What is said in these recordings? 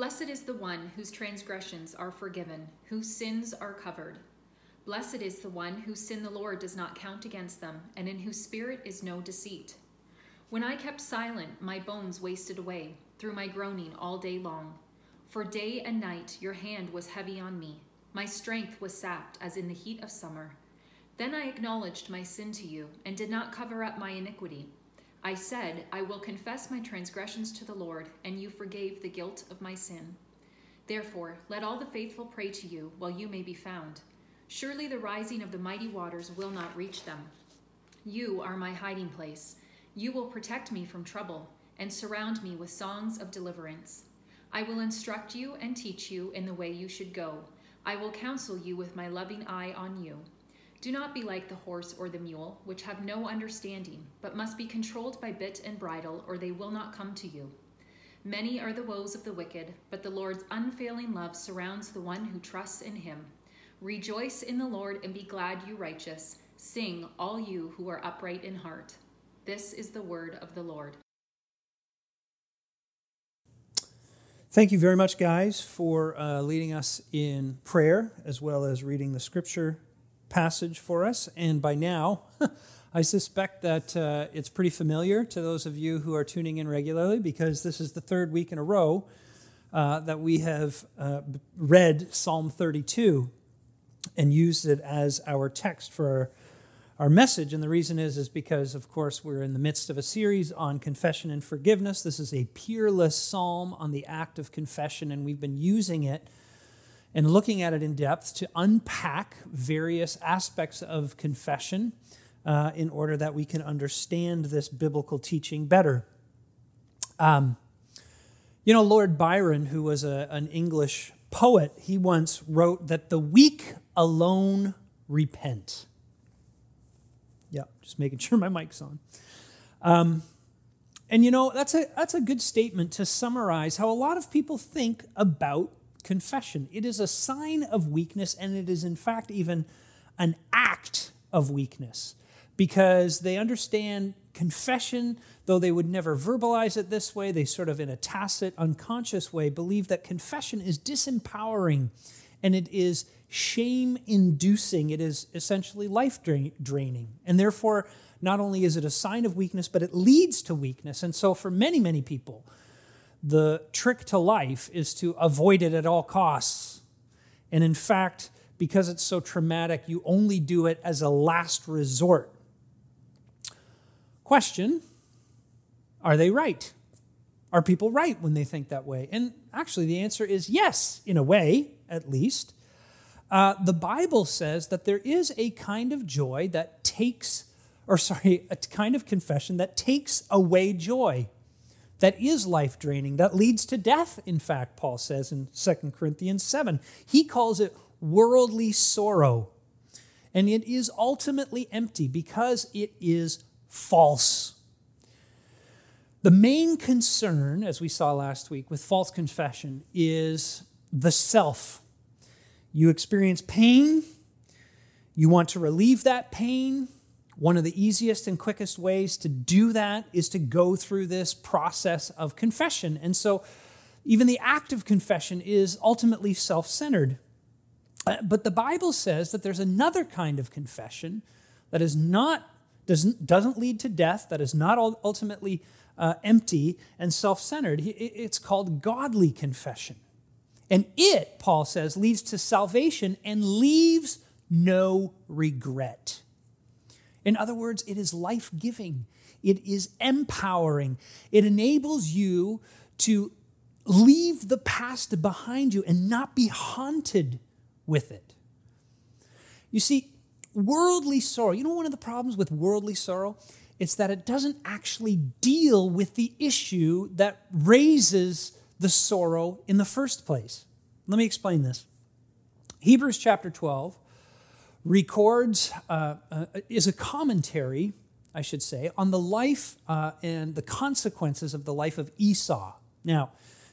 Blessed is the one whose transgressions are forgiven, whose sins are covered. Blessed is the one whose sin the Lord does not count against them, and in whose spirit is no deceit. When I kept silent, my bones wasted away through my groaning all day long. For day and night your hand was heavy on me. My strength was sapped as in the heat of summer. Then I acknowledged my sin to you, and did not cover up my iniquity. I said, I will confess my transgressions to the Lord, and you forgave the guilt of my sin. Therefore, let all the faithful pray to you while you may be found. Surely the rising of the mighty waters will not reach them. You are my hiding place. You will protect me from trouble and surround me with songs of deliverance. I will instruct you and teach you in the way you should go. I will counsel you with my loving eye on you. Do not be like the horse or the mule, which have no understanding, but must be controlled by bit and bridle, or they will not come to you. Many are the woes of the wicked, but the Lord's unfailing love surrounds the one who trusts in him. Rejoice in the Lord and be glad, you righteous. Sing, all you who are upright in heart. This is the word of the Lord. Thank you very much, guys, for uh, leading us in prayer as well as reading the scripture passage for us. And by now, I suspect that uh, it's pretty familiar to those of you who are tuning in regularly because this is the third week in a row uh, that we have uh, read Psalm 32 and used it as our text for our, our message. And the reason is, is because, of course, we're in the midst of a series on confession and forgiveness. This is a peerless psalm on the act of confession, and we've been using it and looking at it in depth to unpack various aspects of confession uh, in order that we can understand this biblical teaching better. Um, you know, Lord Byron, who was a, an English poet, he once wrote that the weak alone repent. Yeah, just making sure my mic's on. Um, and you know, that's a, that's a good statement to summarize how a lot of people think about confession. It is a sign of weakness, and it is, in fact, even an act of weakness because they understand confession, though they would never verbalize it this way, they sort of, in a tacit, unconscious way, believe that confession is disempowering and it is shame inducing. It is essentially life draining. And therefore, not only is it a sign of weakness, but it leads to weakness. And so, for many, many people, the trick to life is to avoid it at all costs. And in fact, because it's so traumatic, you only do it as a last resort. Question Are they right? Are people right when they think that way? And actually, the answer is yes, in a way, at least. Uh, the Bible says that there is a kind of joy that takes, or sorry, a kind of confession that takes away joy that is life draining, that leads to death, in fact, Paul says in 2 Corinthians 7. He calls it worldly sorrow. And it is ultimately empty because it is false. The main concern, as we saw last week with false confession, is the self. You experience pain, you want to relieve that pain, one of the easiest and quickest ways to do that is to go through this process of confession. And so, even the act of confession is ultimately self centered. Uh, but the Bible says that there's another kind of confession that is not doesn't, doesn't lead to death, that is not ultimately uh, empty and self centered. It's called godly confession. And it, Paul says, leads to salvation and leaves no regret. In other words, it is life giving, it is empowering, it enables you to leave the past behind you and not be haunted with it. You see, worldly sorrow, you know, one of the problems with worldly sorrow? It's that it doesn't actually deal with the issue that raises the sorrow in the first place. Let me explain this. Hebrews chapter 12 records, uh, uh, is a commentary, I should say, on the life uh, and the consequences of the life of Esau. Now,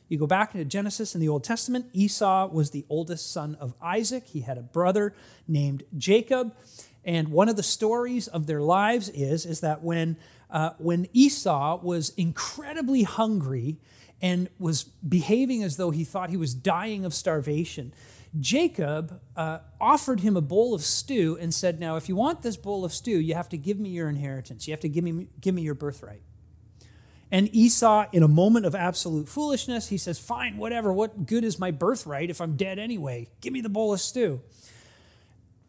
you go back into Genesis in the Old Testament, Esau was the oldest son of Isaac. He had a brother named Jacob. And one of the stories of their lives is, is that when, uh, when Esau was incredibly hungry and was behaving as though he thought he was dying of starvation. Jacob uh, offered him a bowl of stew and said, Now, if you want this bowl of stew, you have to give me your inheritance. You have to give me, give me your birthright. And Esau, in a moment of absolute foolishness, he says, Fine, whatever. What good is my birthright if I'm dead anyway? Give me the bowl of stew.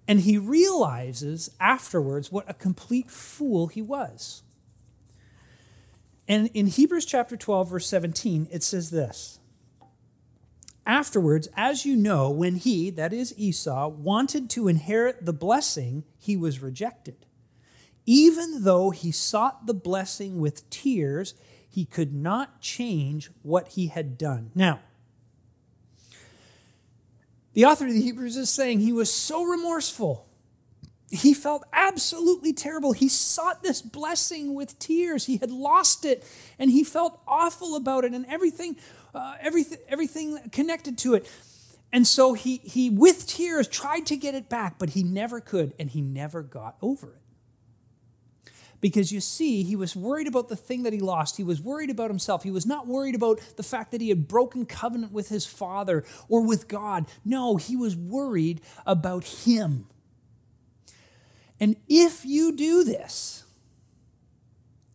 And he realizes afterwards what a complete fool he was. And in Hebrews chapter 12, verse 17, it says this Afterwards, as you know, when he, that is Esau, wanted to inherit the blessing, he was rejected. Even though he sought the blessing with tears, he could not change what he had done. Now, the author of the Hebrews is saying he was so remorseful. He felt absolutely terrible. He sought this blessing with tears. He had lost it and he felt awful about it and everything, uh, everything, everything connected to it. And so he, he, with tears, tried to get it back, but he never could and he never got over it because you see, he was worried about the thing that he lost. He was worried about himself. He was not worried about the fact that he had broken covenant with his father or with God. No, he was worried about him. And if you do this,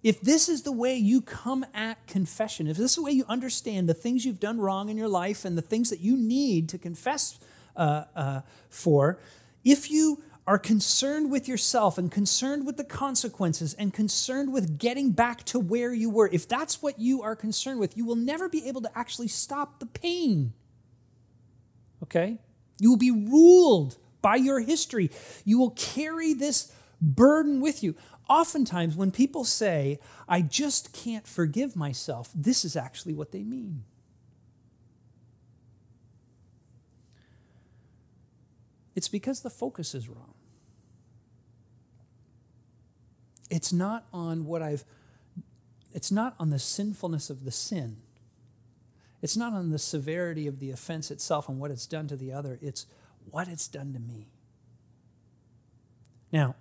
if this is the way you come at confession, if this is the way you understand the things you've done wrong in your life and the things that you need to confess uh, uh, for, if you are concerned with yourself and concerned with the consequences and concerned with getting back to where you were, if that's what you are concerned with, you will never be able to actually stop the pain. Okay? You will be ruled by your history. You will carry this burden with you. Oftentimes, when people say, I just can't forgive myself, this is actually what they mean. It's because the focus is wrong. It's not on what I've, it's not on the sinfulness of the sin. It's not on the severity of the offense itself and what it's done to the other. It's what it's done to me. Now,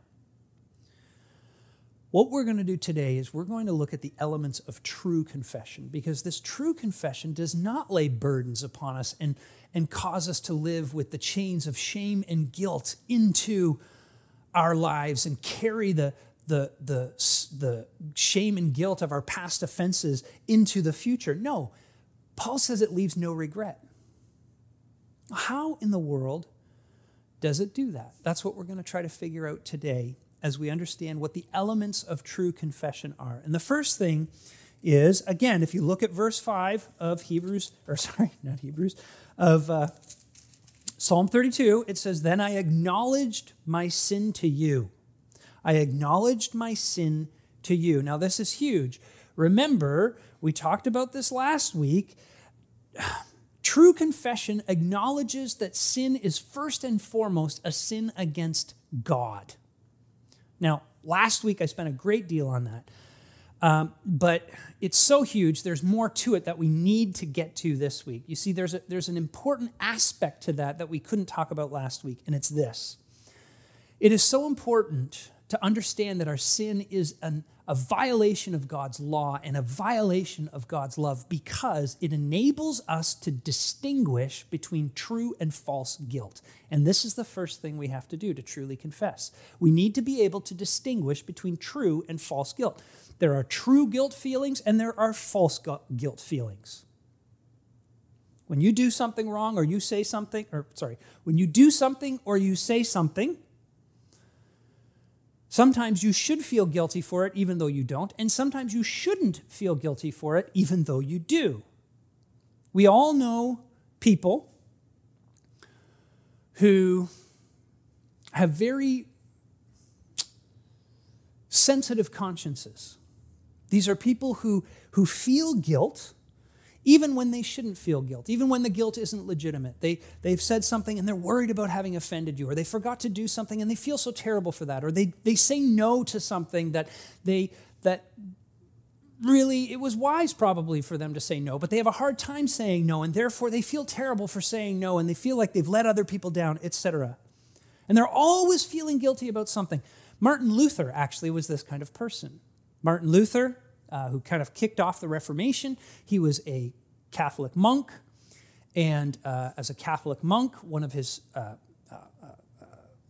what we're going to do today is we're going to look at the elements of true confession because this true confession does not lay burdens upon us and, and cause us to live with the chains of shame and guilt into our lives and carry the, the, the, the shame and guilt of our past offenses into the future. No, Paul says it leaves no regret. How in the world does it do that? That's what we're going to try to figure out today as we understand what the elements of true confession are. And the first thing is, again, if you look at verse 5 of Hebrews, or sorry, not Hebrews, of uh, Psalm 32, it says, Then I acknowledged my sin to you. I acknowledged my sin to you. Now, this is huge. Remember, we talked about this last week. True confession acknowledges that sin is first and foremost a sin against God. Now, last week I spent a great deal on that. Um, but it's so huge, there's more to it that we need to get to this week. You see, there's, a, there's an important aspect to that that we couldn't talk about last week, and it's this. It is so important to understand that our sin is an, a violation of God's law and a violation of God's love because it enables us to distinguish between true and false guilt. And this is the first thing we have to do to truly confess. We need to be able to distinguish between true and false guilt. There are true guilt feelings and there are false guilt feelings. When you do something wrong or you say something, or sorry, when you do something or you say something, Sometimes you should feel guilty for it even though you don't, and sometimes you shouldn't feel guilty for it even though you do. We all know people who have very sensitive consciences. These are people who, who feel guilt even when they shouldn't feel guilt, even when the guilt isn't legitimate. They, they've said something and they're worried about having offended you, or they forgot to do something and they feel so terrible for that, or they, they say no to something that they that really it was wise probably for them to say no, but they have a hard time saying no, and therefore they feel terrible for saying no, and they feel like they've let other people down, etc. And they're always feeling guilty about something. Martin Luther actually was this kind of person. Martin Luther uh, who kind of kicked off the Reformation. He was a Catholic monk, and uh, as a Catholic monk, one of his uh, uh,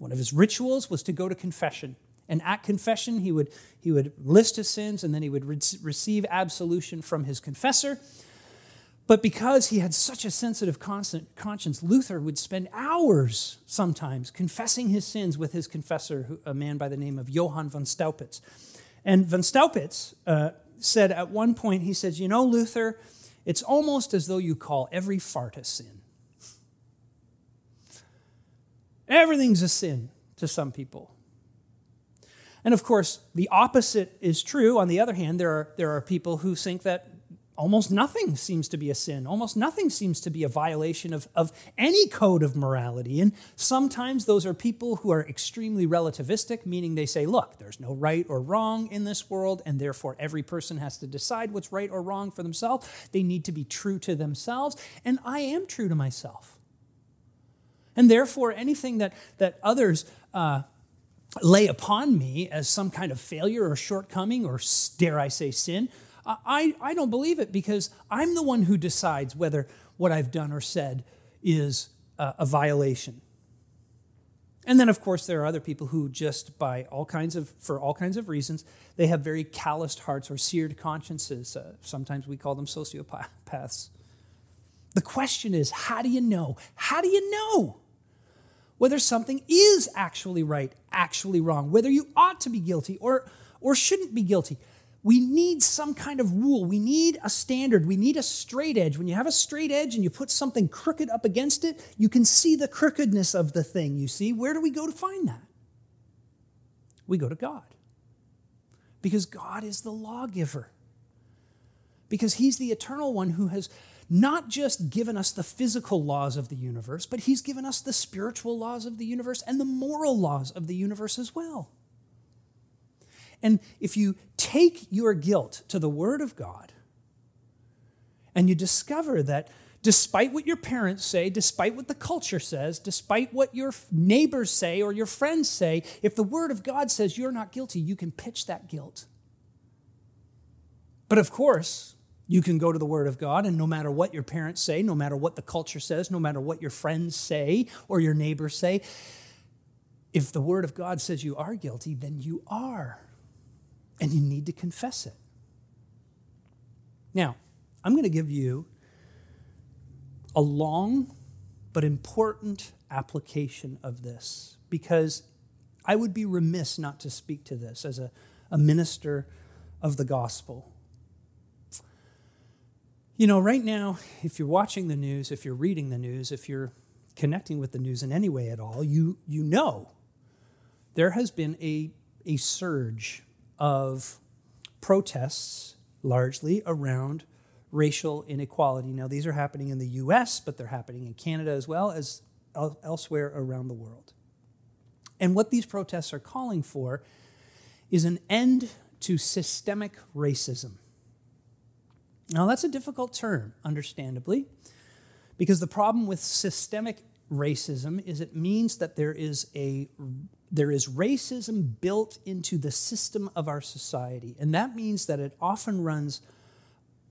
one of his rituals was to go to confession. And at confession, he would, he would list his sins and then he would re- receive absolution from his confessor. But because he had such a sensitive conscience, Luther would spend hours sometimes confessing his sins with his confessor, a man by the name of Johann von Staupitz. And von Staupitz uh, said at one point, he says, You know, Luther, it's almost as though you call every fart a sin. Everything's a sin to some people. And of course, the opposite is true. On the other hand, there are, there are people who think that almost nothing seems to be a sin. Almost nothing seems to be a violation of, of any code of morality. And sometimes those are people who are extremely relativistic, meaning they say, look, there's no right or wrong in this world, and therefore every person has to decide what's right or wrong for themselves. They need to be true to themselves. And I am true to myself. And therefore, anything that, that others uh, lay upon me as some kind of failure or shortcoming or, dare I say, sin, I, I don't believe it because I'm the one who decides whether what I've done or said is a, a violation. And then, of course, there are other people who just by all kinds of, for all kinds of reasons, they have very calloused hearts or seared consciences. Uh, sometimes we call them sociopaths. The question is, how do you know? How do you know? whether something is actually right, actually wrong, whether you ought to be guilty or, or shouldn't be guilty. We need some kind of rule. We need a standard. We need a straight edge. When you have a straight edge and you put something crooked up against it, you can see the crookedness of the thing. You see, where do we go to find that? We go to God. Because God is the lawgiver. Because He's the eternal one who has not just given us the physical laws of the universe, but He's given us the spiritual laws of the universe and the moral laws of the universe as well. And if you take your guilt to the Word of God and you discover that despite what your parents say, despite what the culture says, despite what your neighbors say or your friends say, if the Word of God says you're not guilty, you can pitch that guilt. But of course, you can go to the Word of God, and no matter what your parents say, no matter what the culture says, no matter what your friends say or your neighbors say, if the Word of God says you are guilty, then you are. And you need to confess it. Now, I'm going to give you a long but important application of this because I would be remiss not to speak to this as a, a minister of the gospel. You know, right now, if you're watching the news, if you're reading the news, if you're connecting with the news in any way at all, you, you know there has been a, a surge of protests largely around racial inequality. Now, these are happening in the US, but they're happening in Canada as well as elsewhere around the world. And what these protests are calling for is an end to systemic racism. Now, that's a difficult term, understandably, because the problem with systemic racism is it means that there is a there is racism built into the system of our society. And that means that it often runs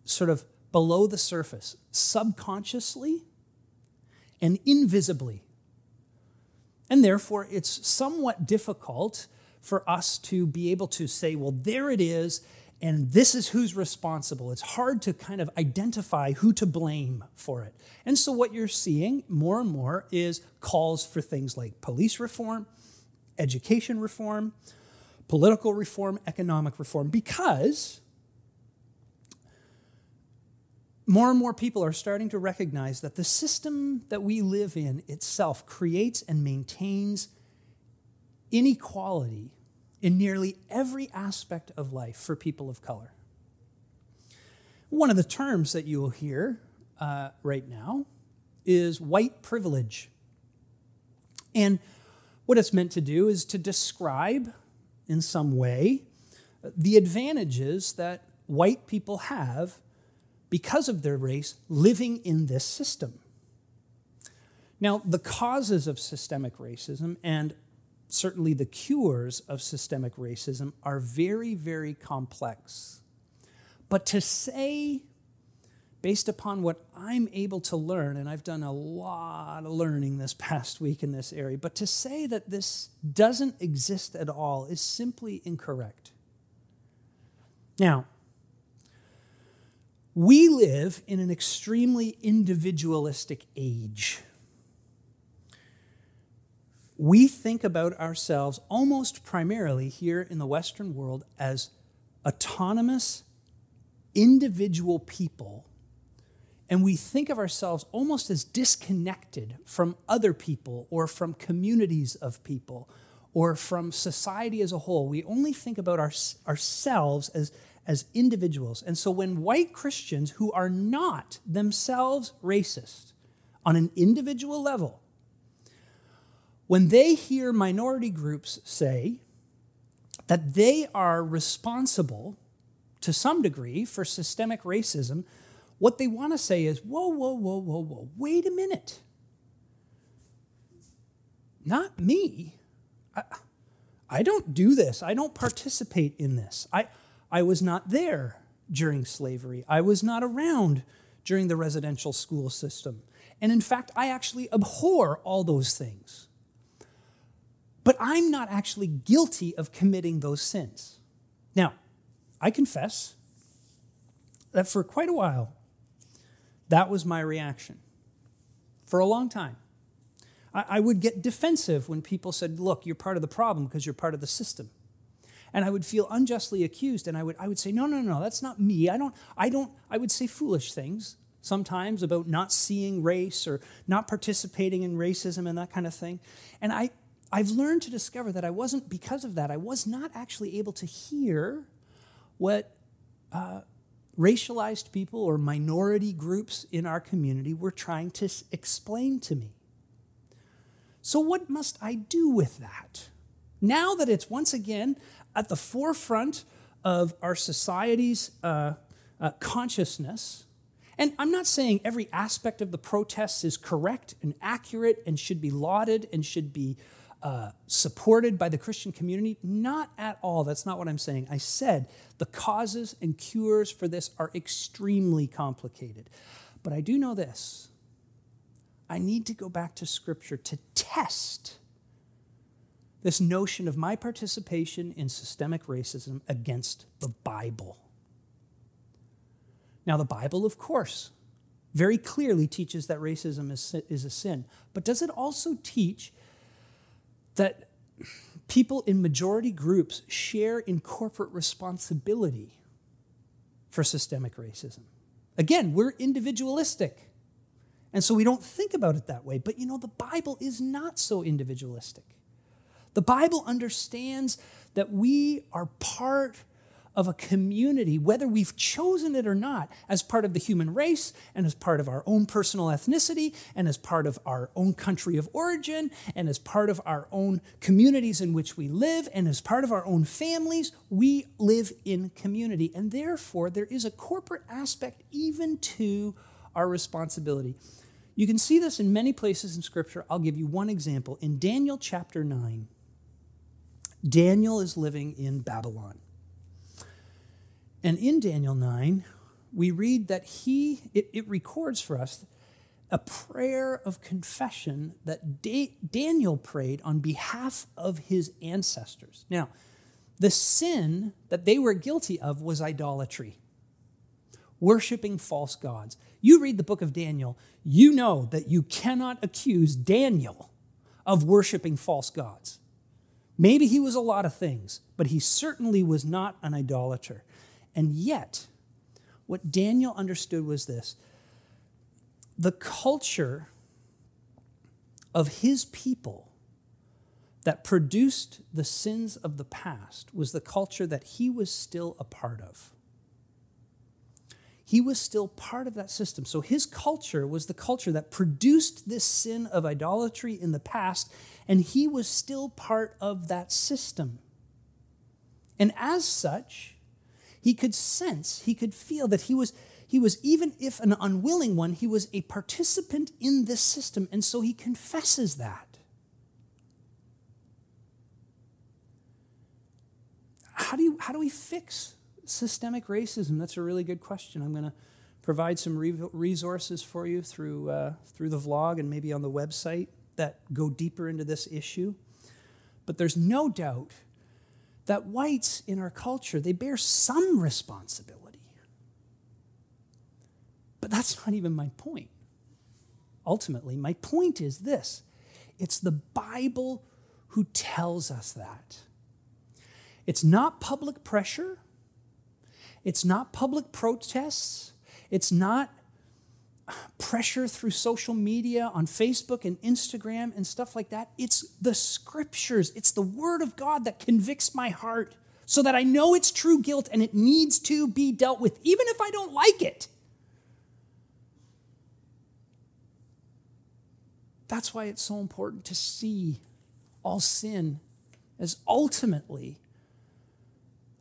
sort of below the surface subconsciously and invisibly. And therefore it's somewhat difficult for us to be able to say well there it is and this is who's responsible. It's hard to kind of identify who to blame for it. And so, what you're seeing more and more is calls for things like police reform, education reform, political reform, economic reform, because more and more people are starting to recognize that the system that we live in itself creates and maintains inequality in nearly every aspect of life for people of color. One of the terms that you will hear uh, right now is white privilege. And what it's meant to do is to describe, in some way, the advantages that white people have because of their race living in this system. Now, the causes of systemic racism and certainly, the cures of systemic racism are very, very complex. But to say, based upon what I'm able to learn, and I've done a lot of learning this past week in this area, but to say that this doesn't exist at all is simply incorrect. Now, we live in an extremely individualistic age. We think about ourselves almost primarily here in the Western world as autonomous, individual people, and we think of ourselves almost as disconnected from other people or from communities of people or from society as a whole. We only think about our, ourselves as as individuals. And so when white Christians who are not themselves racist on an individual level, when they hear minority groups say that they are responsible to some degree for systemic racism, what they want to say is, whoa, whoa, whoa, whoa, whoa, wait a minute. Not me. I, I don't do this. I don't participate in this. I, I was not there during slavery. I was not around during the residential school system. And in fact, I actually abhor all those things. But I'm not actually guilty of committing those sins. Now, I confess that for quite a while, that was my reaction. For a long time. I, would get defensive when people said, Look, you're part of the problem because you're part of the system and I would feel unjustly accused and I would I would say no no no that's not me I don't I don't I would say foolish things sometimes about not seeing race or not participating in racism and that kind of thing and I I've learned to discover that I wasn't because of that I was not actually able to hear what uh, racialized people or minority groups in our community were trying to explain to me. So, what must I do with that? Now that it's once again at the forefront of our society's uh, uh, consciousness. And I'm not saying every aspect of the protests is correct and accurate and should be lauded and should be uh, supported by the Christian community. Not at all. That's not what I'm saying. I said the causes and cures for this are extremely complicated. But I do know this I need to go back to Scripture to test this notion of my participation in systemic racism against the Bible. Now, the Bible, of course, very clearly teaches that racism is, is a sin, but does it also teach that people in majority groups share in corporate responsibility for systemic racism? Again, we're individualistic. And so we don't think about it that way. But you know, the Bible is not so individualistic. The Bible understands that we are part of a community, whether we've chosen it or not, as part of the human race and as part of our own personal ethnicity and as part of our own country of origin and as part of our own communities in which we live and as part of our own families, we live in community. And therefore, there is a corporate aspect even to our responsibility. You can see this in many places in Scripture. I'll give you one example. In Daniel chapter 9, Daniel is living in Babylon. And in Daniel 9, we read that he, it, it records for us a prayer of confession that da- Daniel prayed on behalf of his ancestors. Now, the sin that they were guilty of was idolatry, worshiping false gods. You read the book of Daniel, you know that you cannot accuse Daniel of worshiping false gods. Maybe he was a lot of things, but he certainly was not an idolater. And yet, what Daniel understood was this the culture of his people that produced the sins of the past was the culture that he was still a part of. He was still part of that system. So his culture was the culture that produced this sin of idolatry in the past, and he was still part of that system. And as such, he could sense, he could feel that he was, he was, even if an unwilling one, he was a participant in this system. And so he confesses that. How do, you, how do we fix systemic racism? That's a really good question. I'm going to provide some re- resources for you through, uh, through the vlog and maybe on the website that go deeper into this issue. But there's no doubt that whites in our culture, they bear some responsibility. But that's not even my point. Ultimately, my point is this it's the Bible who tells us that. It's not public pressure, it's not public protests, it's not pressure through social media on Facebook and Instagram and stuff like that. It's the scriptures, it's the word of God that convicts my heart so that I know it's true guilt and it needs to be dealt with, even if I don't like it. That's why it's so important to see all sin as ultimately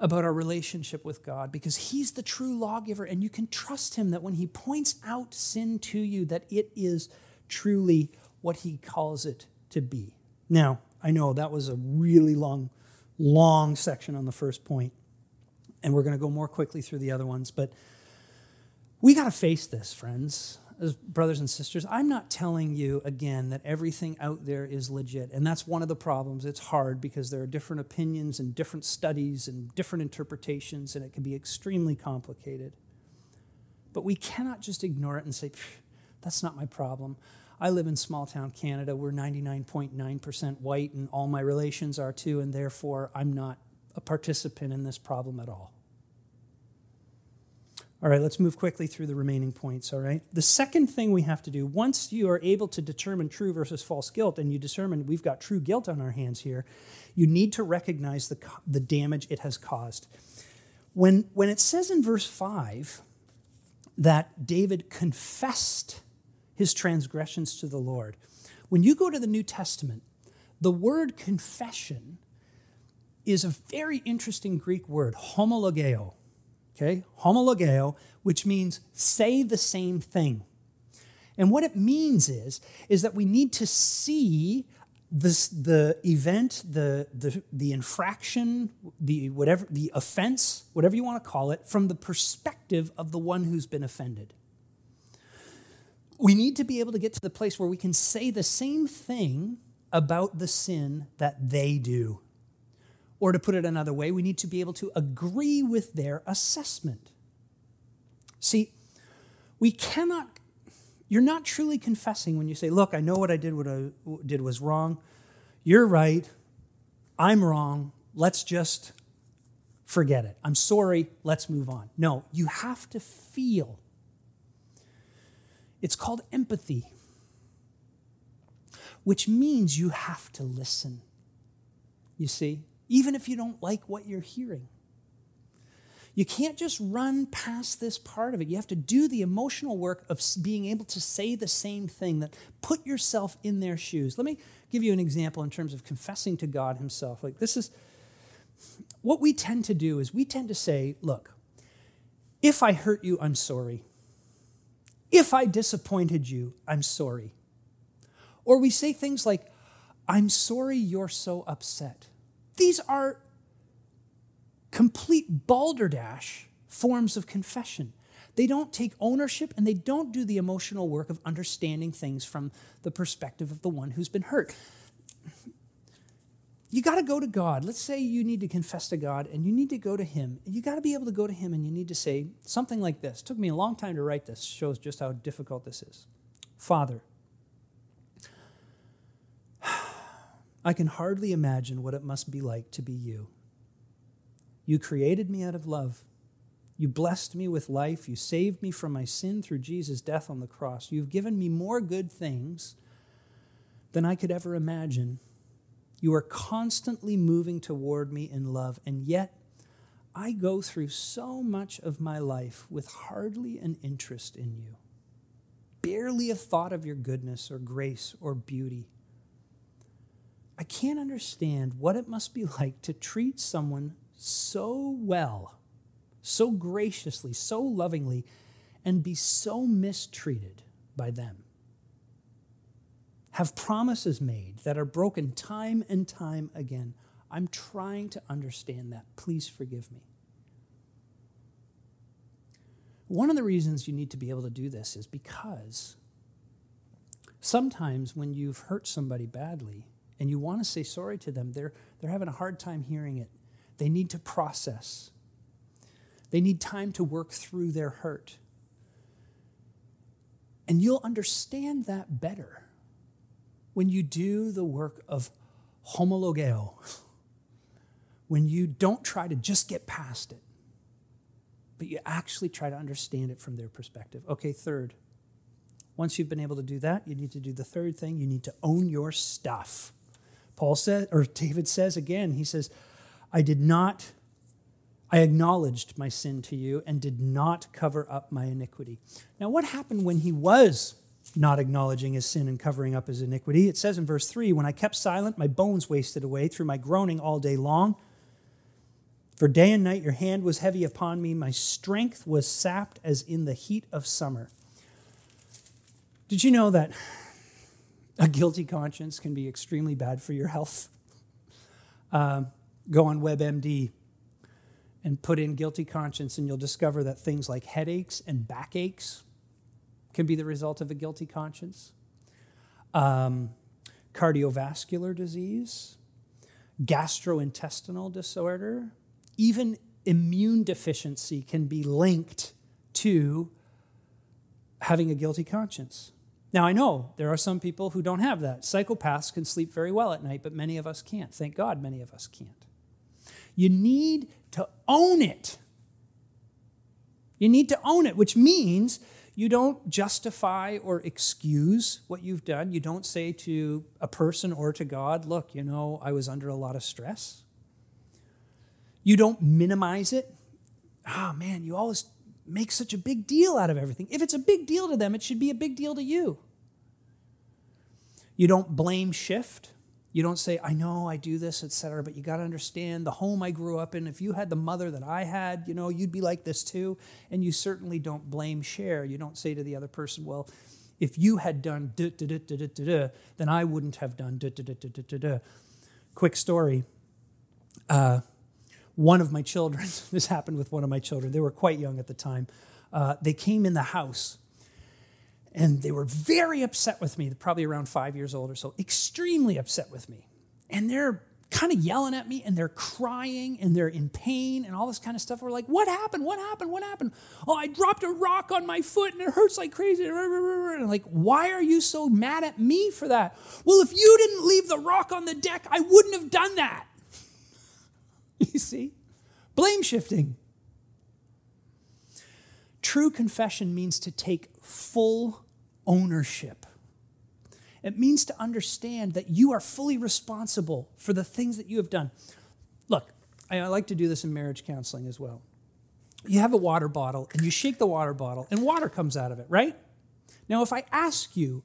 about our relationship with God because he's the true lawgiver and you can trust him that when he points out sin to you that it is truly what he calls it to be. Now, I know that was a really long long section on the first point and we're going to go more quickly through the other ones, but we got to face this, friends as brothers and sisters, I'm not telling you again that everything out there is legit. And that's one of the problems. It's hard because there are different opinions and different studies and different interpretations, and it can be extremely complicated. But we cannot just ignore it and say, that's not my problem. I live in small town Canada. We're 99.9% white, and all my relations are too, and therefore I'm not a participant in this problem at all. All right, let's move quickly through the remaining points, all right? The second thing we have to do, once you are able to determine true versus false guilt, and you determine we've got true guilt on our hands here, you need to recognize the, the damage it has caused. When, when it says in verse 5 that David confessed his transgressions to the Lord, when you go to the New Testament, the word confession is a very interesting Greek word, homologeo okay? Homologeo, which means say the same thing. And what it means is, is that we need to see this, the event, the, the, the infraction, the whatever, the offense, whatever you want to call it, from the perspective of the one who's been offended. We need to be able to get to the place where we can say the same thing about the sin that they do. Or to put it another way, we need to be able to agree with their assessment. See, we cannot, you're not truly confessing when you say, Look, I know what I did, what I did was wrong. You're right. I'm wrong. Let's just forget it. I'm sorry. Let's move on. No, you have to feel. It's called empathy, which means you have to listen. You see? Even if you don't like what you're hearing. You can't just run past this part of it. You have to do the emotional work of being able to say the same thing, that put yourself in their shoes. Let me give you an example in terms of confessing to God Himself. Like, this is what we tend to do is we tend to say, look, if I hurt you, I'm sorry. If I disappointed you, I'm sorry. Or we say things like, I'm sorry you're so upset. These are complete balderdash forms of confession. They don't take ownership and they don't do the emotional work of understanding things from the perspective of the one who's been hurt. You got to go to God. Let's say you need to confess to God and you need to go to Him. You got to be able to go to Him and you need to say something like this. It took me a long time to write this, shows just how difficult this is. Father, I can hardly imagine what it must be like to be you. You created me out of love. You blessed me with life. You saved me from my sin through Jesus' death on the cross. You've given me more good things than I could ever imagine. You are constantly moving toward me in love, and yet I go through so much of my life with hardly an interest in you, barely a thought of your goodness or grace or beauty. I can't understand what it must be like to treat someone so well, so graciously, so lovingly, and be so mistreated by them. Have promises made that are broken time and time again. I'm trying to understand that. Please forgive me. One of the reasons you need to be able to do this is because sometimes when you've hurt somebody badly and you want to say sorry to them, they're, they're having a hard time hearing it. They need to process, they need time to work through their hurt. And you'll understand that better when you do the work of homologeo, when you don't try to just get past it but you actually try to understand it from their perspective. Okay, third. Once you've been able to do that, you need to do the third thing. You need to own your stuff. Paul says, or David says again, he says, I did not, I acknowledged my sin to you and did not cover up my iniquity. Now, what happened when he was not acknowledging his sin and covering up his iniquity? It says in verse 3 When I kept silent, my bones wasted away through my groaning all day long. For day and night your hand was heavy upon me, my strength was sapped as in the heat of summer. Did you know that a guilty conscience can be extremely bad for your health? Uh, go on WebMD and put in guilty conscience, and you'll discover that things like headaches and backaches can be the result of a guilty conscience. Um, cardiovascular disease, gastrointestinal disorder, even immune deficiency can be linked to having a guilty conscience. Now, I know there are some people who don't have that. Psychopaths can sleep very well at night, but many of us can't. Thank God many of us can't. You need to own it. You need to own it, which means you don't justify or excuse what you've done. You don't say to a person or to God, look, you know, I was under a lot of stress. You don't minimize it. Oh man, you always make such a big deal out of everything. If it's a big deal to them, it should be a big deal to you. You don't blame shift. You don't say, I know I do this, etc. But you got to understand the home I grew up in. If you had the mother that I had, you know, you'd be like this too. And you certainly don't blame share. You don't say to the other person, well, if you had done da da da da da da, then I wouldn't have done da da da da da da. Quick story. Uh, one of my children, this happened with one of my children, they were quite young at the time. Uh, they came in the house and they were very upset with me, probably around five years old or so, extremely upset with me. And they're kind of yelling at me and they're crying and they're in pain and all this kind of stuff. We're like, what happened? What happened? What happened? Oh, I dropped a rock on my foot and it hurts like crazy. And like, why are you so mad at me for that? Well, if you didn't leave the rock on the deck, I wouldn't have done that. You see? Blame shifting. True confession means to take full ownership. It means to understand that you are fully responsible for the things that you have done. Look, I like to do this in marriage counseling as well. You have a water bottle and you shake the water bottle and water comes out of it, right? Now, if I ask you,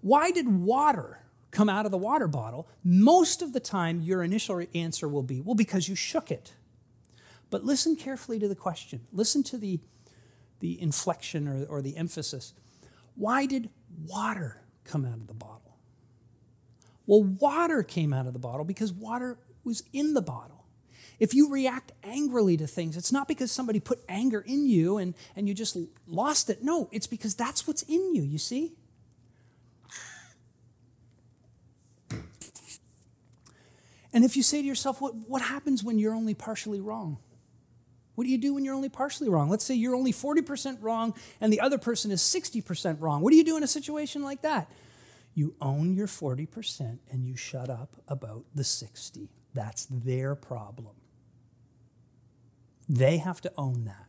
why did water come out of the water bottle, most of the time your initial answer will be, well, because you shook it. But listen carefully to the question. Listen to the, the inflection or, or the emphasis. Why did water come out of the bottle? Well, water came out of the bottle because water was in the bottle. If you react angrily to things, it's not because somebody put anger in you and, and you just lost it. No, it's because that's what's in you, you see? And if you say to yourself, what, what happens when you're only partially wrong? What do you do when you're only partially wrong? Let's say you're only 40% wrong and the other person is 60% wrong. What do you do in a situation like that? You own your 40% and you shut up about the 60. That's their problem. They have to own that.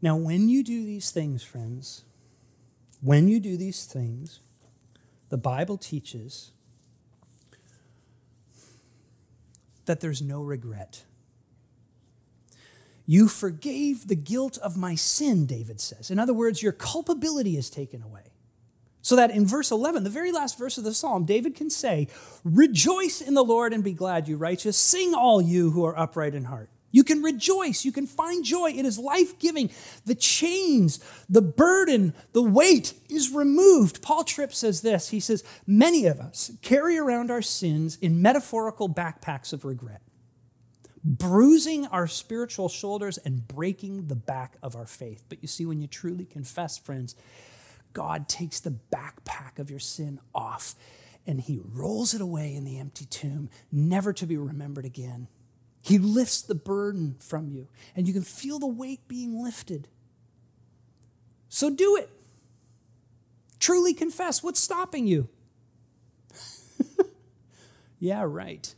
Now, when you do these things, friends, when you do these things, the Bible teaches that there's no regret. You forgave the guilt of my sin, David says. In other words, your culpability is taken away. So that in verse 11, the very last verse of the psalm, David can say, Rejoice in the Lord and be glad, you righteous. Sing, all you who are upright in heart. You can rejoice. You can find joy. It is life giving. The chains, the burden, the weight is removed. Paul Tripp says this He says, Many of us carry around our sins in metaphorical backpacks of regret. bruising our spiritual shoulders and breaking the back of our faith. But you see, when you truly confess, friends, God takes the backpack of your sin off and he rolls it away in the empty tomb, never to be remembered again. He lifts the burden from you, and you can feel the weight being lifted. So do it. Truly confess. What's stopping you? yeah, right.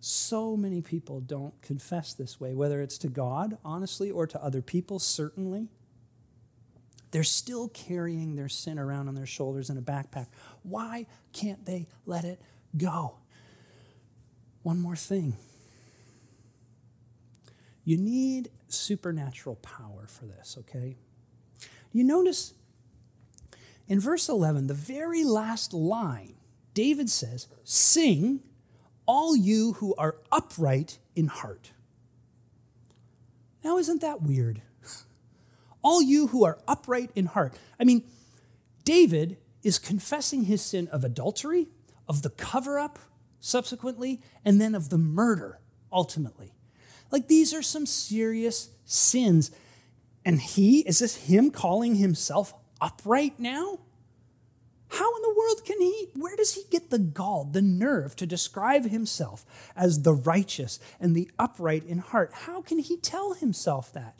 So many people don't confess this way, whether it's to God, honestly, or to other people, certainly. They're still carrying their sin around on their shoulders in a backpack. Why can't they let it go? One more thing. You need supernatural power for this, okay? You notice in verse 11, the very last line, David says, Sing, all you who are upright in heart. Now, isn't that weird? all you who are upright in heart. I mean, David is confessing his sin of adultery, of the cover up subsequently, and then of the murder ultimately. Like these are some serious sins. And he, is this him calling himself upright now? How in the world can he, where does he get the gall, the nerve to describe himself as the righteous and the upright in heart? How can he tell himself that?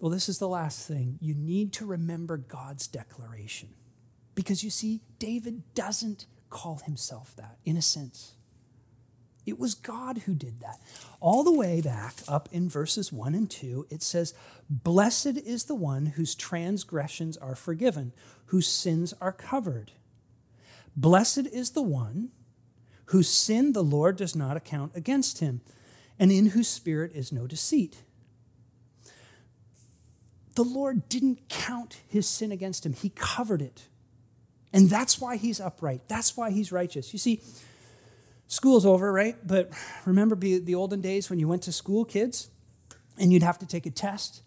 Well, this is the last thing. You need to remember God's declaration. Because you see, David doesn't call himself that, in a sense. It was God who did that. All the way back up in verses 1 and 2, it says, Blessed is the one whose transgressions are forgiven, whose sins are covered. Blessed is the one whose sin the Lord does not account against him, and in whose spirit is no deceit the Lord didn't count his sin against him, he covered it. And that's why he's upright. That's why he's righteous. You see, school's over, right? But remember the olden days when you went to school, kids, and you'd have to take a test?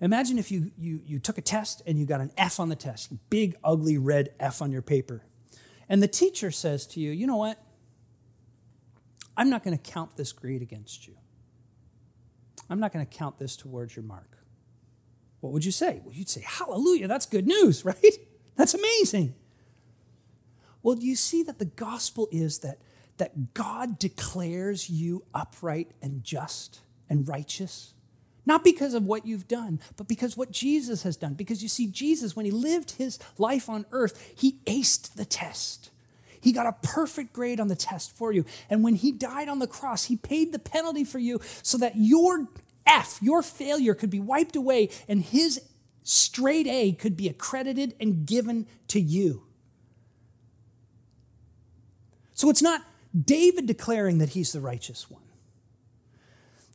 Imagine if you, you, you took a test and you got an F on the test, big, ugly red F on your paper. And the teacher says to you, you know what? I'm not going to count this grade against you. I'm not going to count this towards your mark what would you say? Well, you'd say, Hallelujah, that's good news, right? That's amazing. Well, do you see that the gospel is that, that God declares you upright and just and righteous? Not because of what you've done, but because what Jesus has done. Because you see, Jesus, when he lived his life on earth, he aced the test. He got a perfect grade on the test for you. And when he died on the cross, he paid the penalty for you so that your F, your failure could be wiped away and his straight A could be accredited and given to you. So it's not David declaring that he's the righteous one.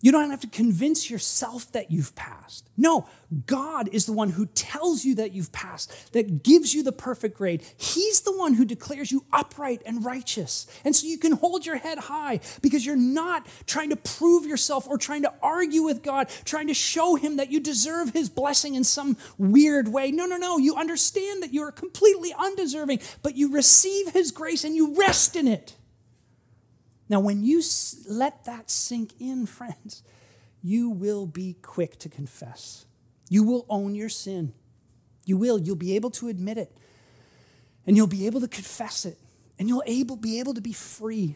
You don't have to convince yourself that you've passed. No, God is the one who tells you that you've passed, that gives you the perfect grade. He's the one who declares you upright and righteous. And so you can hold your head high because you're not trying to prove yourself or trying to argue with God, trying to show Him that you deserve His blessing in some weird way. No, no, no. You understand that you're completely undeserving, but you receive His grace and you rest in it. Now, when you let that sink in, friends, you will be quick to confess. You will own your sin. You will. You'll be able to admit it. And you'll be able to confess it. And you'll able, be able to be free.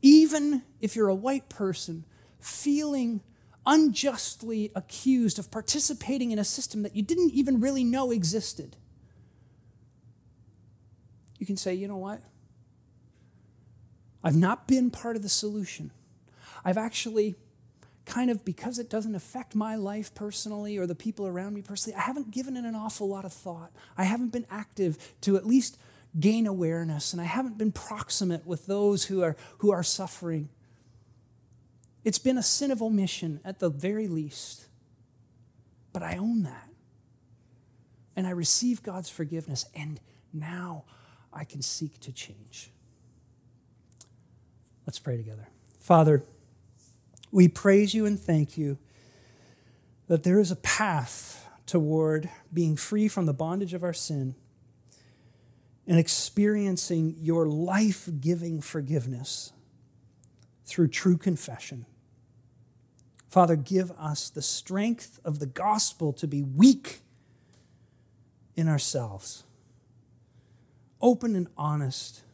Even if you're a white person feeling unjustly accused of participating in a system that you didn't even really know existed, you can say, you know what? I've not been part of the solution. I've actually kind of, because it doesn't affect my life personally or the people around me personally, I haven't given it an awful lot of thought. I haven't been active to at least gain awareness, and I haven't been proximate with those who are, who are suffering. It's been a sin of omission at the very least. But I own that. And I receive God's forgiveness, and now I can seek to change. Let's pray together. Father, we praise you and thank you that there is a path toward being free from the bondage of our sin and experiencing your life giving forgiveness. through true confession. Father, give us the strength of the gospel to be weak in ourselves, open and honest,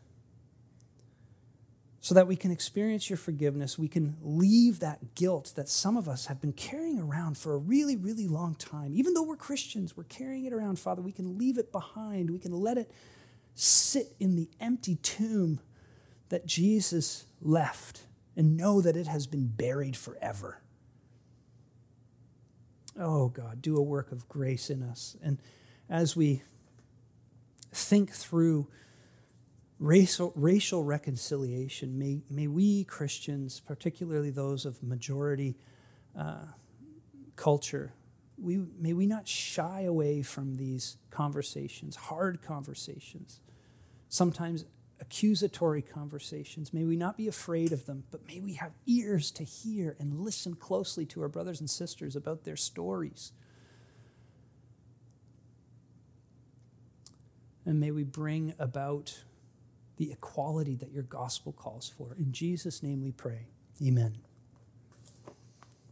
so that we can experience your forgiveness. We can leave that guilt that some of us have been carrying around for a really, really long time. Even though we're Christians, we're carrying it around, Father. We can leave it behind, we can let it sit in the empty tomb that Jesus left and know that it has been buried forever. Oh God, do a work of grace in us. And as we think through racial, racial reconciliation, may, may we Christians, particularly those of majority uh, culture, we, may we not shy away from these conversations, hard conversations, sometimes accusatory conversations. May we not be afraid of them, but may we have ears to hear and listen closely to our brothers and sisters about their stories. And may we bring about the equality that your gospel calls for. In Jesus' name we pray. Amen.